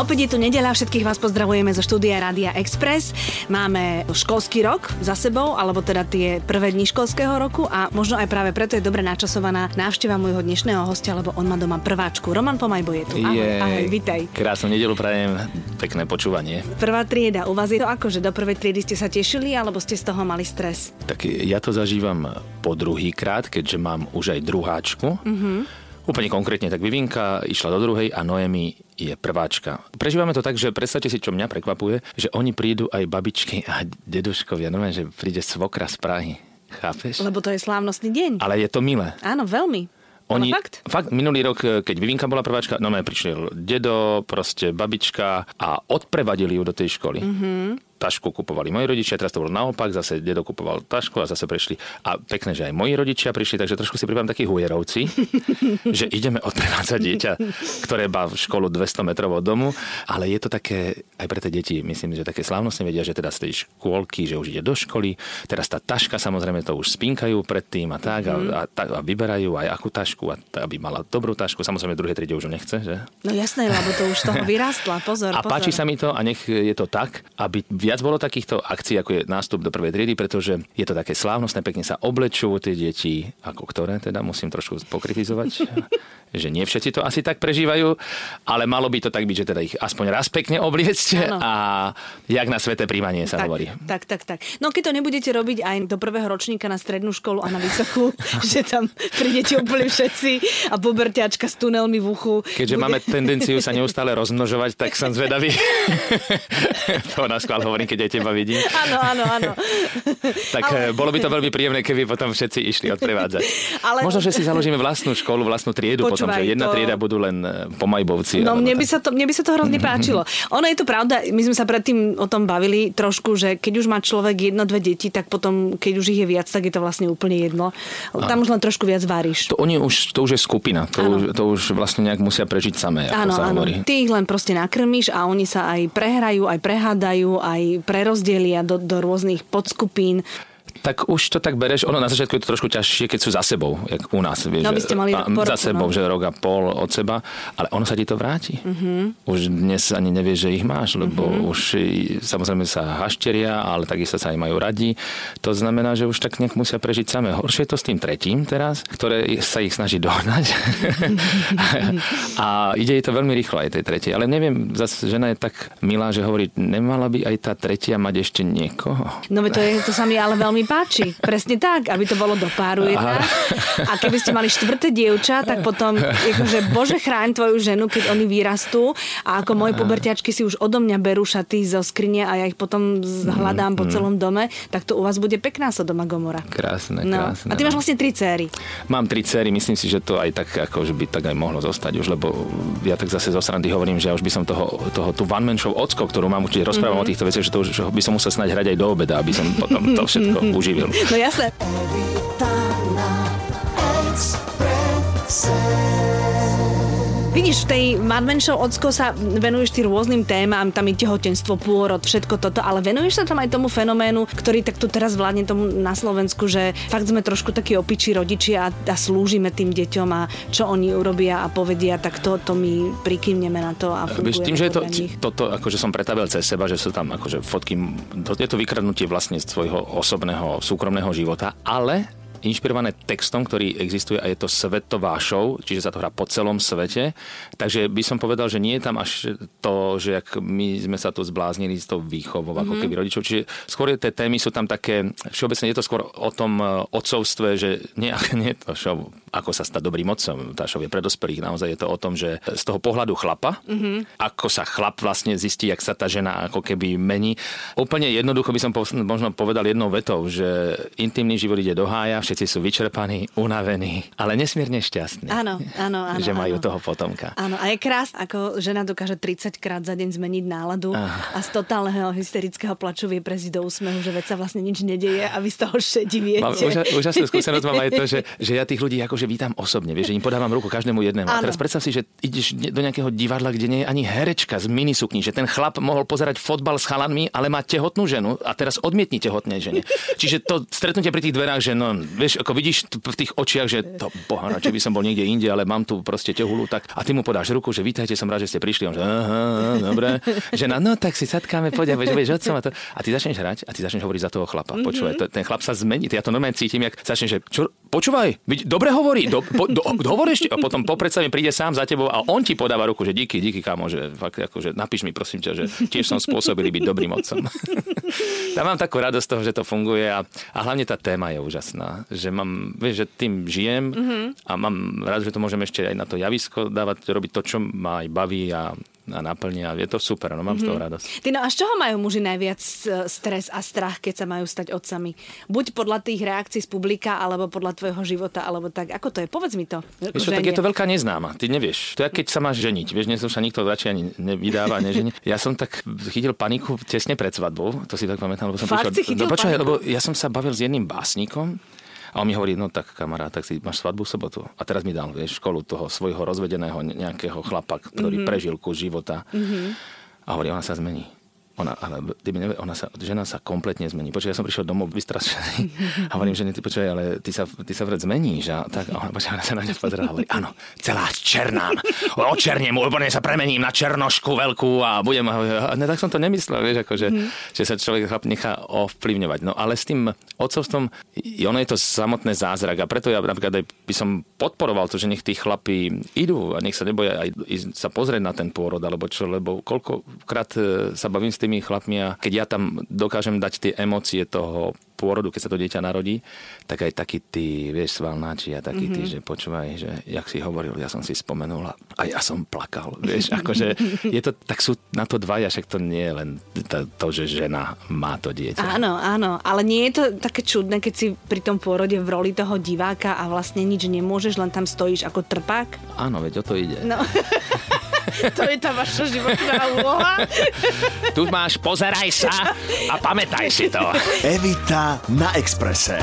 Opäť je tu nedeľa, všetkých vás pozdravujeme zo štúdia Rádia Express. Máme školský rok za sebou, alebo teda tie prvé dni školského roku a možno aj práve preto je dobre načasovaná návšteva môjho dnešného hostia, lebo on má doma prváčku. Roman Pomajbo je tu. Ahoj, Jej. ahoj, vitaj. Krásnu nedelu prajem, pekné počúvanie. Prvá trieda, u vás je to ako, že do prvej triedy ste sa tešili, alebo ste z toho mali stres? Tak ja to zažívam po druhý krát, keďže mám už aj druháčku. Mm-hmm. Úplne konkrétne, tak Vivinka išla do druhej a Noemi je prváčka. Prežívame to tak, že predstavte si, čo mňa prekvapuje, že oni prídu aj babičky a deduškovia, no že príde svokra z Prahy. Chápeš? Lebo to je slávnostný deň. Ale je to milé. Áno, veľmi. Oni, Ale fakt? fakt, minulý rok, keď Vivinka bola prváčka, no prišiel dedo, proste babička a odprevadili ju do tej školy. Mm-hmm. Tašku kupovali moji rodičia, teraz to bolo naopak, zase dedo kupoval tašku a zase prešli. A pekné, že aj moji rodičia prišli, takže trošku si pripávam takí hujerovci, že ideme odprevádzať dieťa, ktoré má v školu 200 metrov od domu, ale je to také, aj pre tie deti, myslím, že také slávnostne vedia, že teda z tej škôlky, že už ide do školy, teraz tá taška, samozrejme to už spinkajú predtým a tak, a, a, a, a vyberajú aj akú tašku, a, aby mala dobrú tašku, samozrejme druhé triede už nechce, že? No jasné, lebo to už toho vyrástla. Pozor, A pozor. páči sa mi to a nech je to tak, aby viac bolo takýchto akcií, ako je nástup do prvej triedy, pretože je to také slávnostné, pekne sa oblečú tie deti, ako ktoré teda musím trošku pokritizovať, že nie všetci to asi tak prežívajú, ale malo by to tak byť, že teda ich aspoň raz pekne obliecť a jak na sveté príjmanie sa tak, hovorí. Tak, tak, tak. No keď to nebudete robiť aj do prvého ročníka na strednú školu a na vysokú, že tam prídete úplne všetci a puberťačka s tunelmi v uchu. Keďže máme tendenciu sa neustále rozmnožovať, tak som zvedavý. to schvál hovorím, keď aj teba vidím. Áno, áno, áno. Tak Ale- ale... bolo by to veľmi príjemné, keby potom všetci išli odprevádzať. Ale- Možno, že si založíme vlastnú školu, vlastnú triedu potom, Počúvaj, že jedna to- trieda budú len e, pomajbovci. No mne by, sa to, mne by sa to hrozne páčilo. Ono je to pravda, my sme sa predtým o tom bavili trošku, že keď už má človek jedno, dve deti, tak potom, keď už ich je viac, tak je to vlastne úplne jedno. Tam už len trošku viac varíš. To, oni už, to už je skupina, to už, to už vlastne nejak musia prežiť samé, Áno, áno. Ty ich len proste nakrmíš a oni sa aj prehrajú, aj prehádajú, aj prerozdelia do, do rôznych podskupín. Tak už to tak bereš, ono na začiatku je to trošku ťažšie, keď sú za sebou, jak u nás. Vieš, No, že ste mali pá- rok po za roku, sebou, no. že rok a pol od seba, ale ono sa ti to vráti. Mhm. Mm-hmm. Už dnes ani nevieš, že ich máš, lebo mm-hmm. už samozrejme sa hašteria, ale takisto sa aj majú radi. To znamená, že už tak nejak musia prežiť samé. Horšie je to s tým tretím teraz, ktoré sa ich snaží dohnať. a ide to veľmi rýchlo aj tej tretej. Ale neviem, zase žena je tak milá, že hovorí, nemala by aj tá tretia mať ešte niekoho. No to, je, to sa mi ale veľmi páči. Presne tak, aby to bolo do páru jednak. A keby ste mali štvrté dievča, tak potom, akože bože chráň tvoju ženu, keď oni vyrastú. A ako moje puberťačky si už odo mňa berú šaty zo skrine a ja ich potom hľadám po celom dome, tak to u vás bude pekná Sodoma Gomora. Krásne, No. krásne. A ty máš no. vlastne tri céry. Mám tri céry, myslím si, že to aj tak, ako, že by tak aj mohlo zostať už, lebo ja tak zase zo srandy hovorím, že ja už by som toho, toho tú one man show ocko, ktorú mám určite rozprávam mm-hmm. o týchto veciach, že to už by som musel snáď hrať aj do obeda, aby som potom to všetko uživil. No jasné. Vidíš, v tej Madman Show Ocko sa venuješ ty rôznym témam, tam je tehotenstvo, pôrod, všetko toto, ale venuješ sa tam aj tomu fenoménu, ktorý tak tu teraz vládne tomu na Slovensku, že fakt sme trošku takí opičí rodičia a, a slúžime tým deťom a čo oni urobia a povedia, tak to, to my prikývneme na to a Vieš, tým, že to, toto, akože som pretavil cez seba, že sú tam akože fotky, je to vykradnutie vlastne svojho osobného, súkromného života, ale inšpirované textom, ktorý existuje a je to svetová show, čiže sa to hrá po celom svete. Takže by som povedal, že nie je tam až to, že ak my sme sa tu zbláznili s tou výchovou, mm-hmm. ako keby rodičov. Čiže skôr tie témy sú tam také, všeobecne je to skôr o tom eh, otcovstve, že nie, nie je to show, ako sa stať dobrým otcom. Tá show je pre dospelých. Naozaj je to o tom, že z toho pohľadu chlapa, mm-hmm. ako sa chlap vlastne zistí, jak sa tá žena ako keby mení. Úplne jednoducho by som po, možno povedal jednou vetou, že intimný život ide do hája, všetci sú vyčerpaní, unavení, ale nesmierne šťastní. Áno, áno, áno. že majú áno. toho potomka. Áno, a je krásne, ako žena dokáže 30 krát za deň zmeniť náladu a z totálneho hysterického plaču vie do úsmehu, že veď sa vlastne nič nedeje a vy z toho šediviete. Mám úža- úžasnú skúsenosť mám aj to, že, že ja tých ľudí akože vítam osobne, vieš, že im podávam ruku každému jednému. A Áno. teraz predstav si, že ideš do nejakého divadla, kde nie je ani herečka z minisukní, že ten chlap mohol pozerať fotbal s chalanmi, ale má tehotnú ženu a teraz odmietni tehotnej žene. Čiže to stretnutie pri tých dverách, že no, vieš, ako vidíš v tých očiach, že to boha, či by som bol niekde inde, ale mám tu proste tehulu, tak a ty mu podáš ruku, že vítajte, som rád, že ste prišli. On že aha, dobre. Že na, no tak si sadkáme, poď, vieš, vieš, a to. A ty začneš hrať a ty začneš hovoriť za toho chlapa. Mm-hmm. Počúvaj, to, ten chlap sa zmení. Ja to normálne cítim, jak začneš, že čo, počúvaj, dobre hovorí, do, po, do, hovor ešte. A potom po predstavení príde sám za tebou a on ti podáva ruku, že díky, díky, kámo, že fakt, že napíš mi prosím ťa, že tiež som spôsobili byť dobrým otcom. Tam mám takú radosť z toho, že to funguje a, a hlavne tá téma je úžasná. Že mám, vieš, že tým žijem mm-hmm. a mám rád, že to môžem ešte aj na to javisko dávať, robiť to, čo ma aj baví a a naplnia. Je to super, no mám mm-hmm. z toho mhm. radosť. Ty no a z čoho majú muži najviac e, stres a strach, keď sa majú stať otcami? Buď podľa tých reakcií z publika, alebo podľa tvojho života, alebo tak. Ako to je? Povedz mi to. Vieš, tak je to veľká neznáma. Ty nevieš. To je keď sa máš ženiť. Vieš, dnes sa nikto radšej ani nevydáva, nežení. Ja som tak chytil paniku tesne pred svadbou. To si tak pamätám, lebo som Fakt prišiel... no, počkaj, lebo ja som sa bavil s jedným básnikom a on mi hovorí, no tak kamarát, tak si máš svadbu v sobotu. A teraz mi dal, vieš, školu toho svojho rozvedeného nejakého chlapa, ktorý mm-hmm. prežil kus života. Mm-hmm. A hovorí, ona sa zmení. Ona, ale ty nevie, ona sa, žena sa kompletne zmení. Počkaj, ja som prišiel domov vystrašený a hovorím, že ty počkaj, ale ty sa, ty sa vred zmeníš. A tak, a ona, počkaj, ona sa na mňa pozerala a hovorí, áno, celá černám. Očerniem, úplne sa premením na černošku veľkú a budem... A ne, tak som to nemyslel, vieš, ako, že, mm. že sa človek chlap nechá ovplyvňovať. No ale s tým otcovstvom, ono je to samotné zázrak a preto ja napríklad aj by som podporoval to, že nech tí chlapí idú a nech sa neboja aj sa pozrieť na ten pôrod alebo čo, lebo koľkokrát e, sa bavím s tými chlapmi a keď ja tam dokážem dať tie emócie toho pôrodu, keď sa to dieťa narodí, tak aj taký ty, vieš, svalnáči a taký mm-hmm. ty, že počúvaj, že jak si hovoril, ja som si spomenul a ja som plakal, vieš, akože je to, tak sú na to dvaja, však to nie je len to, to, že žena má to dieťa. Áno, áno, ale nie je to také čudné, keď si pri tom pôrode v roli toho diváka a vlastne nič nemôžeš, len tam stojíš ako trpák? Áno, veď o to ide. No. to je tá vaša životná úloha. Tu máš, pozeraj sa a pamätaj si to. Evita na Exprese.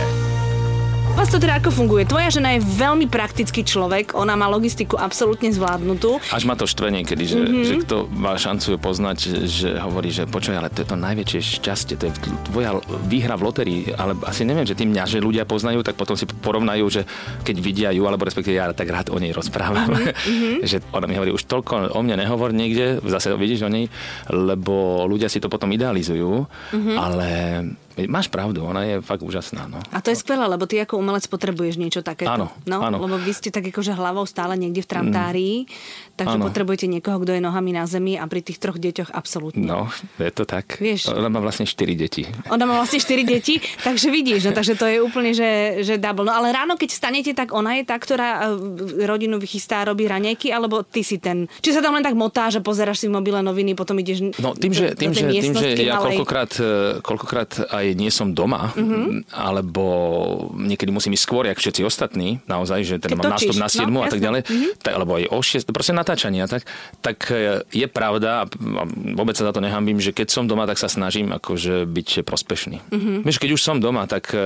Vás to teda ako funguje? Tvoja žena je veľmi praktický človek, ona má logistiku absolútne zvládnutú. Až ma to štve niekedy, že, mm-hmm. že kto má šancu ju poznať, že hovorí, že počuj, ale to je to najväčšie šťastie, to je tvoja výhra v loterii, ale asi neviem, že tým mňa, že ľudia poznajú, tak potom si porovnajú, že keď vidia ju, alebo respektíve ja tak rád o nej rozprávam, mm-hmm. že ona mi hovorí, už toľko o mne nehovor niekde, zase vidíš o nej, lebo ľudia si to potom idealizujú, mm-hmm. ale Máš pravdu, ona je fakt úžasná. No. A to je skvelé, lebo ty ako umelec potrebuješ niečo takéto. Áno, no, áno. Lebo vy ste tak akože hlavou stále niekde v tramtárii, mm. takže áno. potrebujete niekoho, kto je nohami na zemi a pri tých troch deťoch absolútne. No, je to tak. Vieš, ona má vlastne 4 deti. Ona má vlastne 4 deti, takže vidíš, no, takže to je úplne, že, že double. No ale ráno, keď stanete, tak ona je tá, ktorá e, rodinu vychystá, robí raňajky, alebo ty si ten. Či sa tam len tak motá, že pozeráš si v mobile noviny, potom ideš No tým, že, tým, že, tým, že ja koľkokrát, e, koľkokrát aj nie som doma, mm-hmm. alebo niekedy musím ísť skôr, jak všetci ostatní, naozaj, že teda mám nástup na 7 no, a tak ďalej, mm-hmm. tak, alebo aj o 6, proste natáčania, tak, tak e, je pravda, a vôbec sa za to nehambím, že keď som doma, tak sa snažím akože byť prospešný. Mm-hmm. Vieš, keď už som doma, tak e,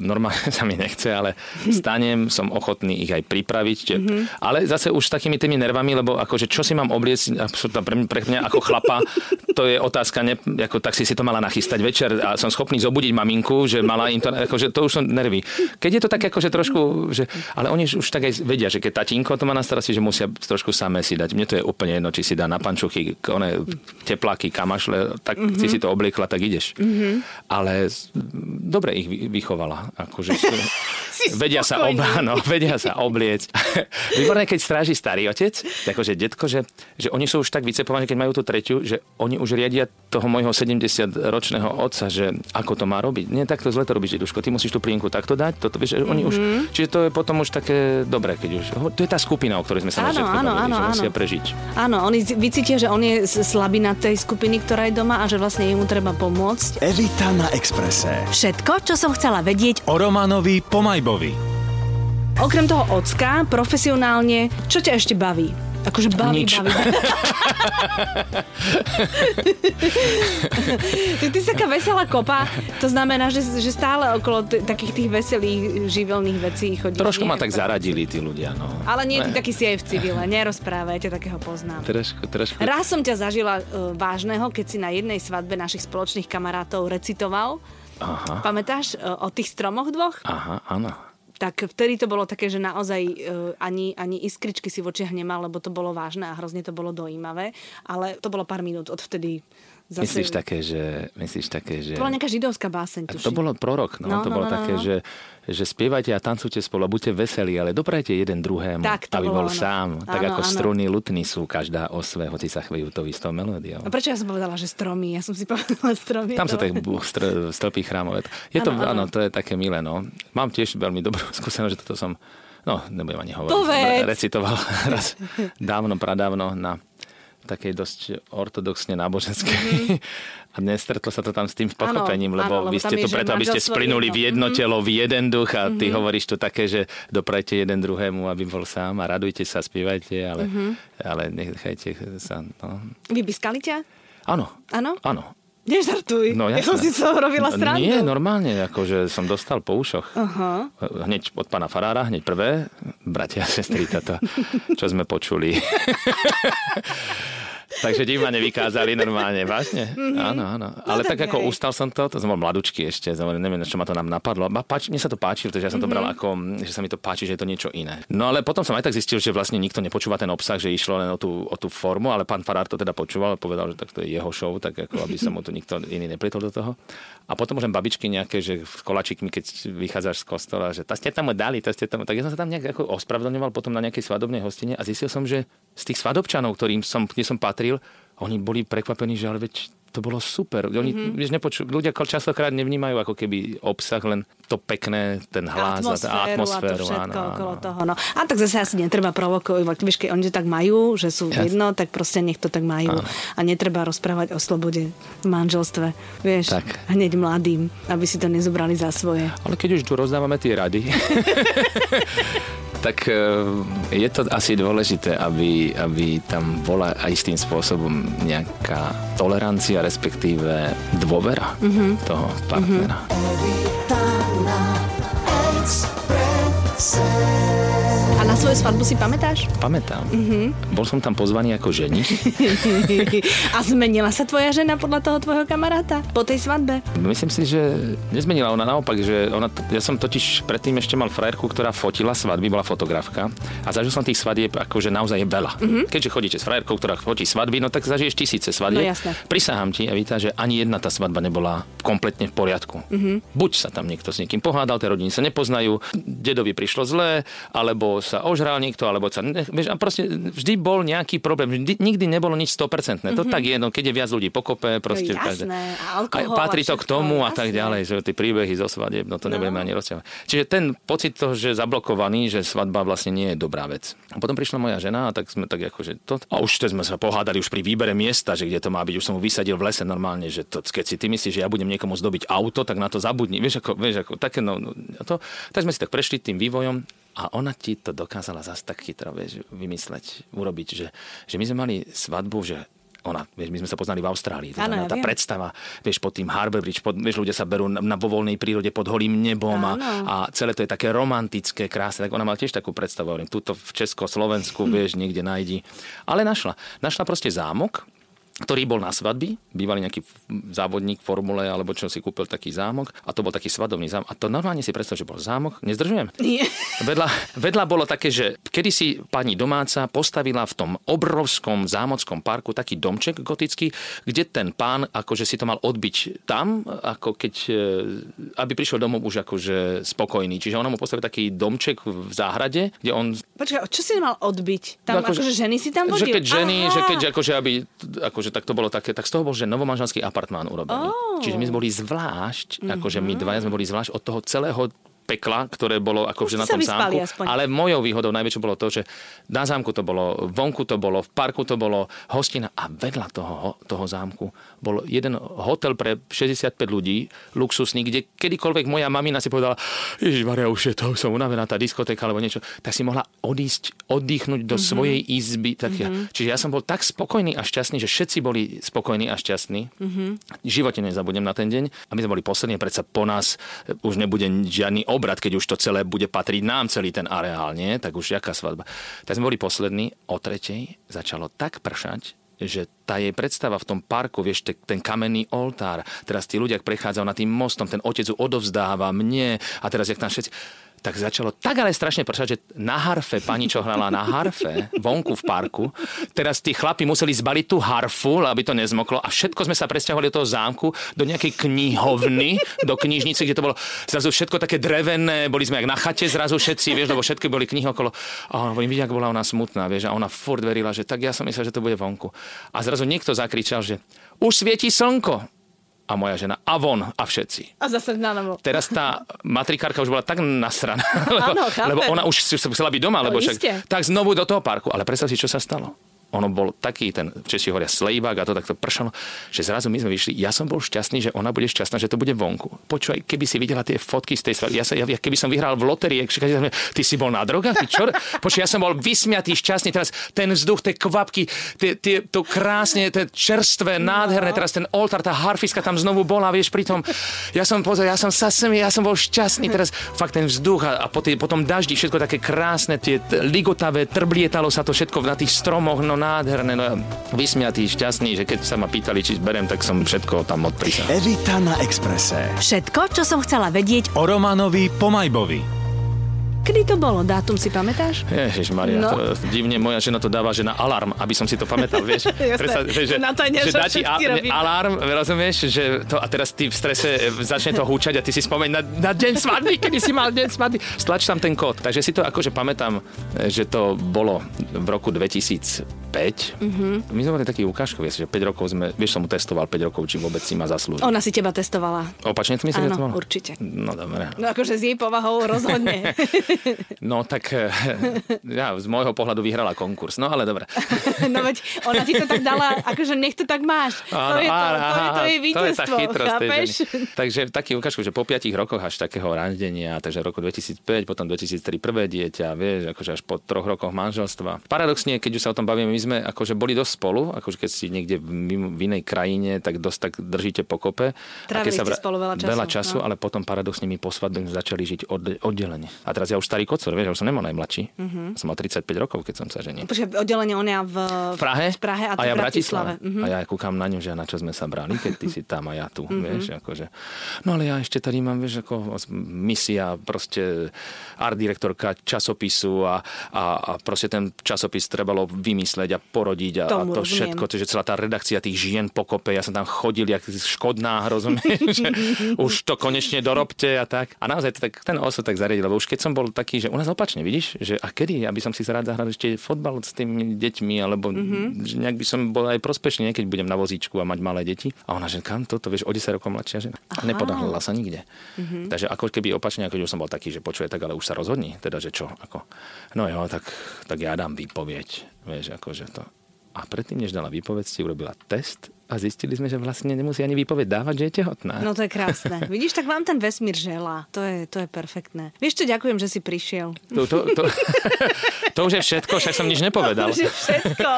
normálne sa mi nechce, ale stanem, som ochotný ich aj pripraviť, mm-hmm. ale zase už s takými tými nervami, lebo akože čo si mám obliecť, pre, pre mňa ako chlapa, to je otázka, ne, ako, tak si si to mala nachystať večer a som schopný zobudiť maminku, že mala im to, akože to už sú nervy. Keď je to tak akože trošku, že, ale oni už tak aj vedia, že keď tatínko to má na starosti, že musia trošku samé si dať. Mne to je úplne jedno, či si dá na pančuchy one tepláky, kamašle, tak mm-hmm. si si to obliekla, tak ideš. Mm-hmm. Ale dobre ich vychovala. Akože, vedia sa, ob, no, vedia sa obliec. Výborné, keď stráži starý otec, akože detko, že, že oni sú už tak vycepovaní, keď majú tú tretiu, že oni už riadia toho môjho 70-ročného otca, že ako to má robiť. Nie, takto zle to robíš, Duško. Ty musíš tú plienku takto dať. Toto, vieš, mm-hmm. oni už, mhm. čiže to je potom už také dobré, keď už... To je tá skupina, o ktorej sme sa áno, áno, bavili, áno, že áno. musia prežiť. Áno, oni vycítia, že on je slabina tej skupiny, ktorá je doma a že vlastne jemu treba pomôcť. Evita na Exprese. Všetko, čo som chcela vedieť o Romanovi Pomajbovi. Vlkovi. Okrem toho ocka, profesionálne, čo ťa ešte baví? Akože baví, Nič. baví. ty, ty si taká veselá kopa, to znamená, že, že stále okolo t- takých tých veselých živelných vecí chodíš. Trošku ma tak zaradili tí ľudia, no. Ale nie, ty taký si aj v civile, nerozprávajte, takého poznám. Trošku, trošku. Raz som ťa zažila uh, vážneho, keď si na jednej svadbe našich spoločných kamarátov recitoval Aha. Pamätáš e, o tých stromoch dvoch? Aha, áno. Tak vtedy to bolo také, že naozaj e, ani, ani iskričky si v očiach nemal, lebo to bolo vážne a hrozne to bolo dojímavé. Ale to bolo pár minút odvtedy. Zase... Myslíš také, že... Myslíš také, že... To bola nejaká židovská báseň, A tuším. to bolo prorok, no, No, to no, bolo no, no, také, no. Že, že spievajte a tancujte spolu a buďte veselí, ale doprajte jeden druhému, Tak, aby bolo bol ono. sám. tak Áno, ako áno. struny lutny sú každá osve, hoci sa chvejú to istou melódiou. A prečo ja som povedala, že stromy? Ja som si povedala stromy. Tam sú to- tak str- stĺpy chrámové. Je to, Áno, to je také milé, no. Mám tiež veľmi dobrú skúsenosť, že toto som, no, nebudem ani hovoriť. Povedz. Recitoval raz dávno, pradávno na takej dosť ortodoxne náboženskej. A nestretlo sa to tam s tým pochopením. Áno, lebo áno, vy ste tu preto, aby ste splynuli jedno. v jedno Mhm. telo, v jeden duch a ty hovoríš tu také, že doprajte jeden druhému, aby bol sám a radujte sa, spievajte, ale, Mhm. ale nechajte sa, no. Vybiskali ťa? Áno, Áno? áno. Nežartuj. No, ja som jasné. si to robila No, srandu. Nie, normálne, akože som dostal po ušoch. Aha. Hneď od pána Farára, hneď prvé, bratia a sestry, toto, čo sme počuli. Takže ti ma nevykázali normálne, vážne. Mm-hmm. Áno, áno. Ale tak tak, ako ustal som to, to som bol mladučky ešte, znamená, neviem, čo ma to nám napadlo. Ma páči, mne sa to páči, pretože ja som to bral ako, že sa mi to páči, že je to niečo iné. No ale potom som aj tak zistil, že vlastne nikto nepočúva ten obsah, že išlo len o tú, o tú formu, ale pán Farár to teda počúval a povedal, že tak to je jeho show, tak ako aby sa mu tu nikto iný neplietol do toho. A potom môžem babičky nejaké, že s koláčikmi, keď vychádzaš z kostola, že to ste tam dali, to ste tam... Tak ja som sa tam nejak ako ospravedlňoval potom na nejakej svadobnej hostine a zistil som, že z tých svadobčanov, ktorým som, kde som patril, oni boli prekvapení, že ale veď to bolo super. Oni, mm-hmm. vieš, nepoču, ľudia častokrát nevnímajú ako keby obsah, len to pekné, ten hlas a tá atmosféru. a to všetko áno, okolo áno. toho. No. A tak zase asi netreba provokovať. Vieš, keď oni to tak majú, že sú Jasne. jedno, tak proste nech to tak majú. A netreba rozprávať o slobode v manželstve. Vieš, Tak. hneď mladým, aby si to nezobrali za svoje. Ale keď už tu rozdávame tie rady, tak e, je to asi dôležité, aby, aby tam bola aj istým spôsobom nejaká tolerancia, respektíve dôvera mm-hmm. toho partnera. A svoju svadbu si pamätáš? Pamätám. Mm-hmm. Bol som tam pozvaný ako ženich. A zmenila sa tvoja žena podľa toho tvojho kamaráta po tej svadbe? Myslím si, že nezmenila ona naopak, že ona, ja som totiž predtým ešte mal frajerku, ktorá fotila svadby, bola fotografka a zažil som tých svadieb akože naozaj veľa. Mm-hmm. Keďže chodíte s frajerkou, ktorá fotí svadby, no tak zažiješ tisíce svadieb. No jasné. Prisahám ti, Evita, že ani jedna tá svadba nebola kompletne v poriadku. Mm-hmm. Buď sa tam niekto s niekým pohádal, tie rodiny sa nepoznajú, dedovi prišlo zlé, alebo sa ožral niekto, alebo sa... Vieš, a proste vždy bol nejaký problém. Vždy, nikdy nebolo nič 100%. Mm-hmm. To tak je, no, keď je viac ľudí pokope, proste... jasné. A alkohol a patrí to k tomu a tak jasné. ďalej, že tie príbehy zo svadieb, no to nebudeme ani rozťahovať. Čiže ten pocit toho, že zablokovaný, že svadba vlastne nie je dobrá vec. A potom prišla moja žena a tak sme tak akože to... A už to sme sa pohádali už pri výbere miesta, že kde to má byť. Už som mu vysadil v lese normálne, že to, keď si ty myslíš, že ja budem niekomu zdobiť auto, tak na to zabudni. Vieš, ako, vieš, ako také, no, no to, tak sme si tak prešli tým vývojom a ona ti to dokázala zase tak chytro, vieš, vymysleť, urobiť, že, že my sme mali svadbu, že ona, vieš, my sme sa poznali v Austrálii. Áno, znamená, ja tá viem. predstava, vieš, pod tým Harbour Bridge, pod, vieš, ľudia sa berú na, na vo voľnej prírode pod holým nebom a, a celé to je také romantické, krásne. Tak ona mala tiež takú predstavu, hovorím, tuto v Československu, vieš, niekde nájdi. Ale našla. Našla proste zámok, ktorý bol na svadby, bývalý nejaký závodník v formule, alebo čo si kúpil taký zámok a to bol taký svadobný zámok. A to normálne si predstav, že bol zámok, nezdržujem. Nie. Vedľa, vedľa bolo také, že kedysi pani domáca postavila v tom obrovskom zámockom parku taký domček gotický, kde ten pán akože si to mal odbiť tam, ako keď, e, aby prišiel domov už akože spokojný. Čiže ona mu postavila taký domček v záhrade, kde on Počkaj, čo si mal odbiť? Tam No, akože- akože, ženy si tam vodil? že keď ženy, Aha. že keď akože, aby, akože tak to bolo také, tak z toho bol, že novomanželský apartmán urobený. Oh. Čiže my sme boli zvlášť, akože my dvaja sme boli zvlášť od toho celého pekla, ktoré bolo akože na tom zámku. aspoň. Ale mojou výhodou najväčšou bolo to, že na zámku to bolo, vonku to bolo, v parku to bolo, hostina a vedľa toho, toho zámku bol jeden hotel pre 65 ľudí, luxusný, kde kedykoľvek moja mamina si povedala, Ježiš Maria, už je to, som unavená, tá diskotéka alebo niečo, tak si mohla odísť, oddychnúť do mm-hmm. svojej izby. Tak ja, čiže ja som bol tak spokojný a šťastný, že všetci boli spokojní a šťastní. Mm-hmm. Živote nezabudnem na ten deň. A my sme boli poslední, predsa po nás už nebude žiadny obrad, keď už to celé bude patriť nám, celý ten areál, nie? Tak už jaká svadba. Tak sme boli poslední, o tretej začalo tak pršať, že tá jej predstava v tom parku, vieš, te- ten kamenný oltár, teraz tí ľudia prechádzajú na tým mostom, ten otec ju odovzdáva mne a teraz jak tam všetci tak začalo tak ale strašne pršať, že na harfe, pani, čo hrala na harfe, vonku v parku, teraz tí chlapi museli zbaliť tú harfu, aby to nezmoklo a všetko sme sa presťahovali do toho zámku, do nejakej knihovny, do knižnice, kde to bolo zrazu všetko také drevené, boli sme jak na chate zrazu všetci, vieš, lebo všetky boli knihy okolo. A vidí, ako bola ona smutná, vieš, a ona furt verila, že tak ja som myslel, že to bude vonku. A zrazu niekto zakričal, že už svieti slnko a moja žena a von a všetci. A zase na novo. Teraz tá matrikárka už bola tak nasraná, lebo, chápem. lebo ona už si chcela byť doma, No, lebo však, tak znovu do toho parku. Ale predstav si, čo sa stalo. Ono bol taký ten, Češi hovoria slejbák a to takto pršalo, že zrazu my sme vyšli. Ja som bol šťastný, že ona bude šťastná, že to bude vonku. Počúvaj, keby si videla tie fotky z tej svadby, ja, sa, ja, keby som vyhral v lotérii, ty si bol na drogách, ty čo? Počuj, ja som bol vysmiatý, šťastný, teraz ten vzduch, tie kvapky, tie, tie, to krásne, tie čerstvé, nádherné, teraz ten oltár, tá harfiska tam znovu bola, vieš, pri tom. Ja som pozrel, ja som sa ja som bol šťastný, teraz fakt ten vzduch a, a po potom daždi, všetko také krásne, tie ligotavé, trblietalo sa to všetko na tých stromoch, no nádherné, no vysmiatý, šťastný, že keď sa ma pýtali, či berem, tak som všetko tam odprísal. Evita na Exprese. Všetko, čo som chcela vedieť, O Romanovi Pomajbovi. Kedy to bolo? Dátum si pamätáš? Ježiš Maria, No. to, divne moja žena to dáva, že na alarm, aby som si to pamätal, vieš. Predstav- vieš, že, Na to nie, že dá ti a, robíme. alarm, rozumieš, že to, a teraz ty v strese e, začne to húčať a ty si spomeň na, na deň svadby, kedy si mal deň svadby. Stlač tam ten kód. Takže si to akože pamätám, e, že to bolo v roku 2005. Mm-hmm. My sme mali taký ukážkový, že 5 rokov sme, vieš, som mu testoval 5 rokov, či vôbec si ma zaslúži. Ona si teba testovala. Opačne to myslíš, že to bolo? určite. No dobre. No akože s jej povahou rozhodne. No tak eh, ja z môjho pohľadu vyhrala konkurs. No ale dobre. no veď ona ti to tak dala, akože nech to tak máš. to je to, to, je, to je víťazstvo, to je tá chápeš? Takže taký ukážku, že po 5 rokoch až takého randenia, takže roku 2005, potom 2003 prvé dieťa, vieš, akože až po troch rokoch manželstva. Paradoxne, keď už sa o tom bavíme, my sme akože boli dosť spolu, akože keď si niekde v, mimo- v inej krajine, tak dosť tak držíte pokope. Trávili ste spolu veľa času, Veľa času, no. ale potom paradoxne my po svadbe začali žiť odde- oddelenie. A teraz ja už starý kocor, vieš, ja už som nemal najmladší. Mm-hmm. Som mal 35 rokov, keď som sa ženil. Počkaj, oddelenie ona v, V Prahe, v Prahe a, a ja v Bratislave. Mhm. A ja kúkam na ňu, že na čo sme sa brali, keď ty si tam a ja tu, vieš, akože. No ale ja ešte tady mám, vieš, ako misia, proste art direktorka časopisu a, a, a proste ten časopis trebalo vymysleť a porodiť a, a to rozumiem. všetko, čiže celá tá redakcia tých žien pokope, ja som tam chodil, jak škodná, rozumieš, že už to konečne dorobte a tak. A naozaj to tak, ten osud tak zariadil, lebo už keď som bol taký, že u nás opačne, vidíš, že a kedy, aby som si rád zahral ešte fotbal s tými deťmi, alebo mm-hmm. že nejak by som bol aj prospešný, keď budem na vozíčku a mať malé deti. A ona, že kam toto, vieš, o 10 rokov mladšia žena. A nepodáhľala sa nikde. Mm-hmm. Takže ako keby opačne, ako už som bol taký, že počuje, tak ale už sa rozhodni, teda, že čo, ako, no jo, tak, tak ja dám výpoveď, vieš, akože to. A predtým, než dala výpoveď, si urobila test a zistili sme, že vlastne nemusí ani výpoveď dávať, že je tehotná. No to je krásne. Vidíš, tak vám ten vesmír želá. To je, to je perfektné. Vieš čo, ďakujem, že si prišiel. To, to, to, to už je všetko, však som nič nepovedal. Že všetko.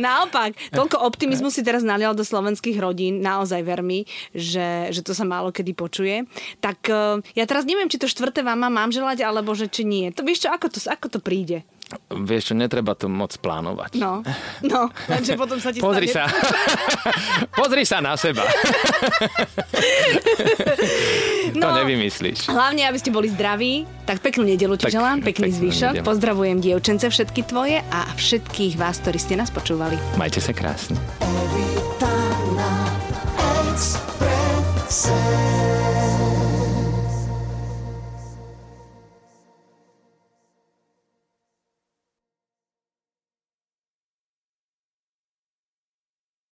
Naopak, toľko optimizmu si teraz nalial do slovenských rodín, naozaj ver mi, že, že to sa málo kedy počuje. Tak eh, ja teraz neviem, či to štvrté vám mám želať, alebo že či nie. To vieš čo, ako to, ako to príde? Vieš čo, netreba to moc plánovať. No, no, takže potom sa ti Pozri stane... sa. Pozri sa na seba. to No. nevymyslíš. Hlavne, aby ste boli zdraví, tak peknú nedelu ti želám, pekný zvyšok. nedeľu. Pozdravujem dievčence všetky tvoje a všetkých vás, ktorí ste nás počúvali. Majte sa krásne.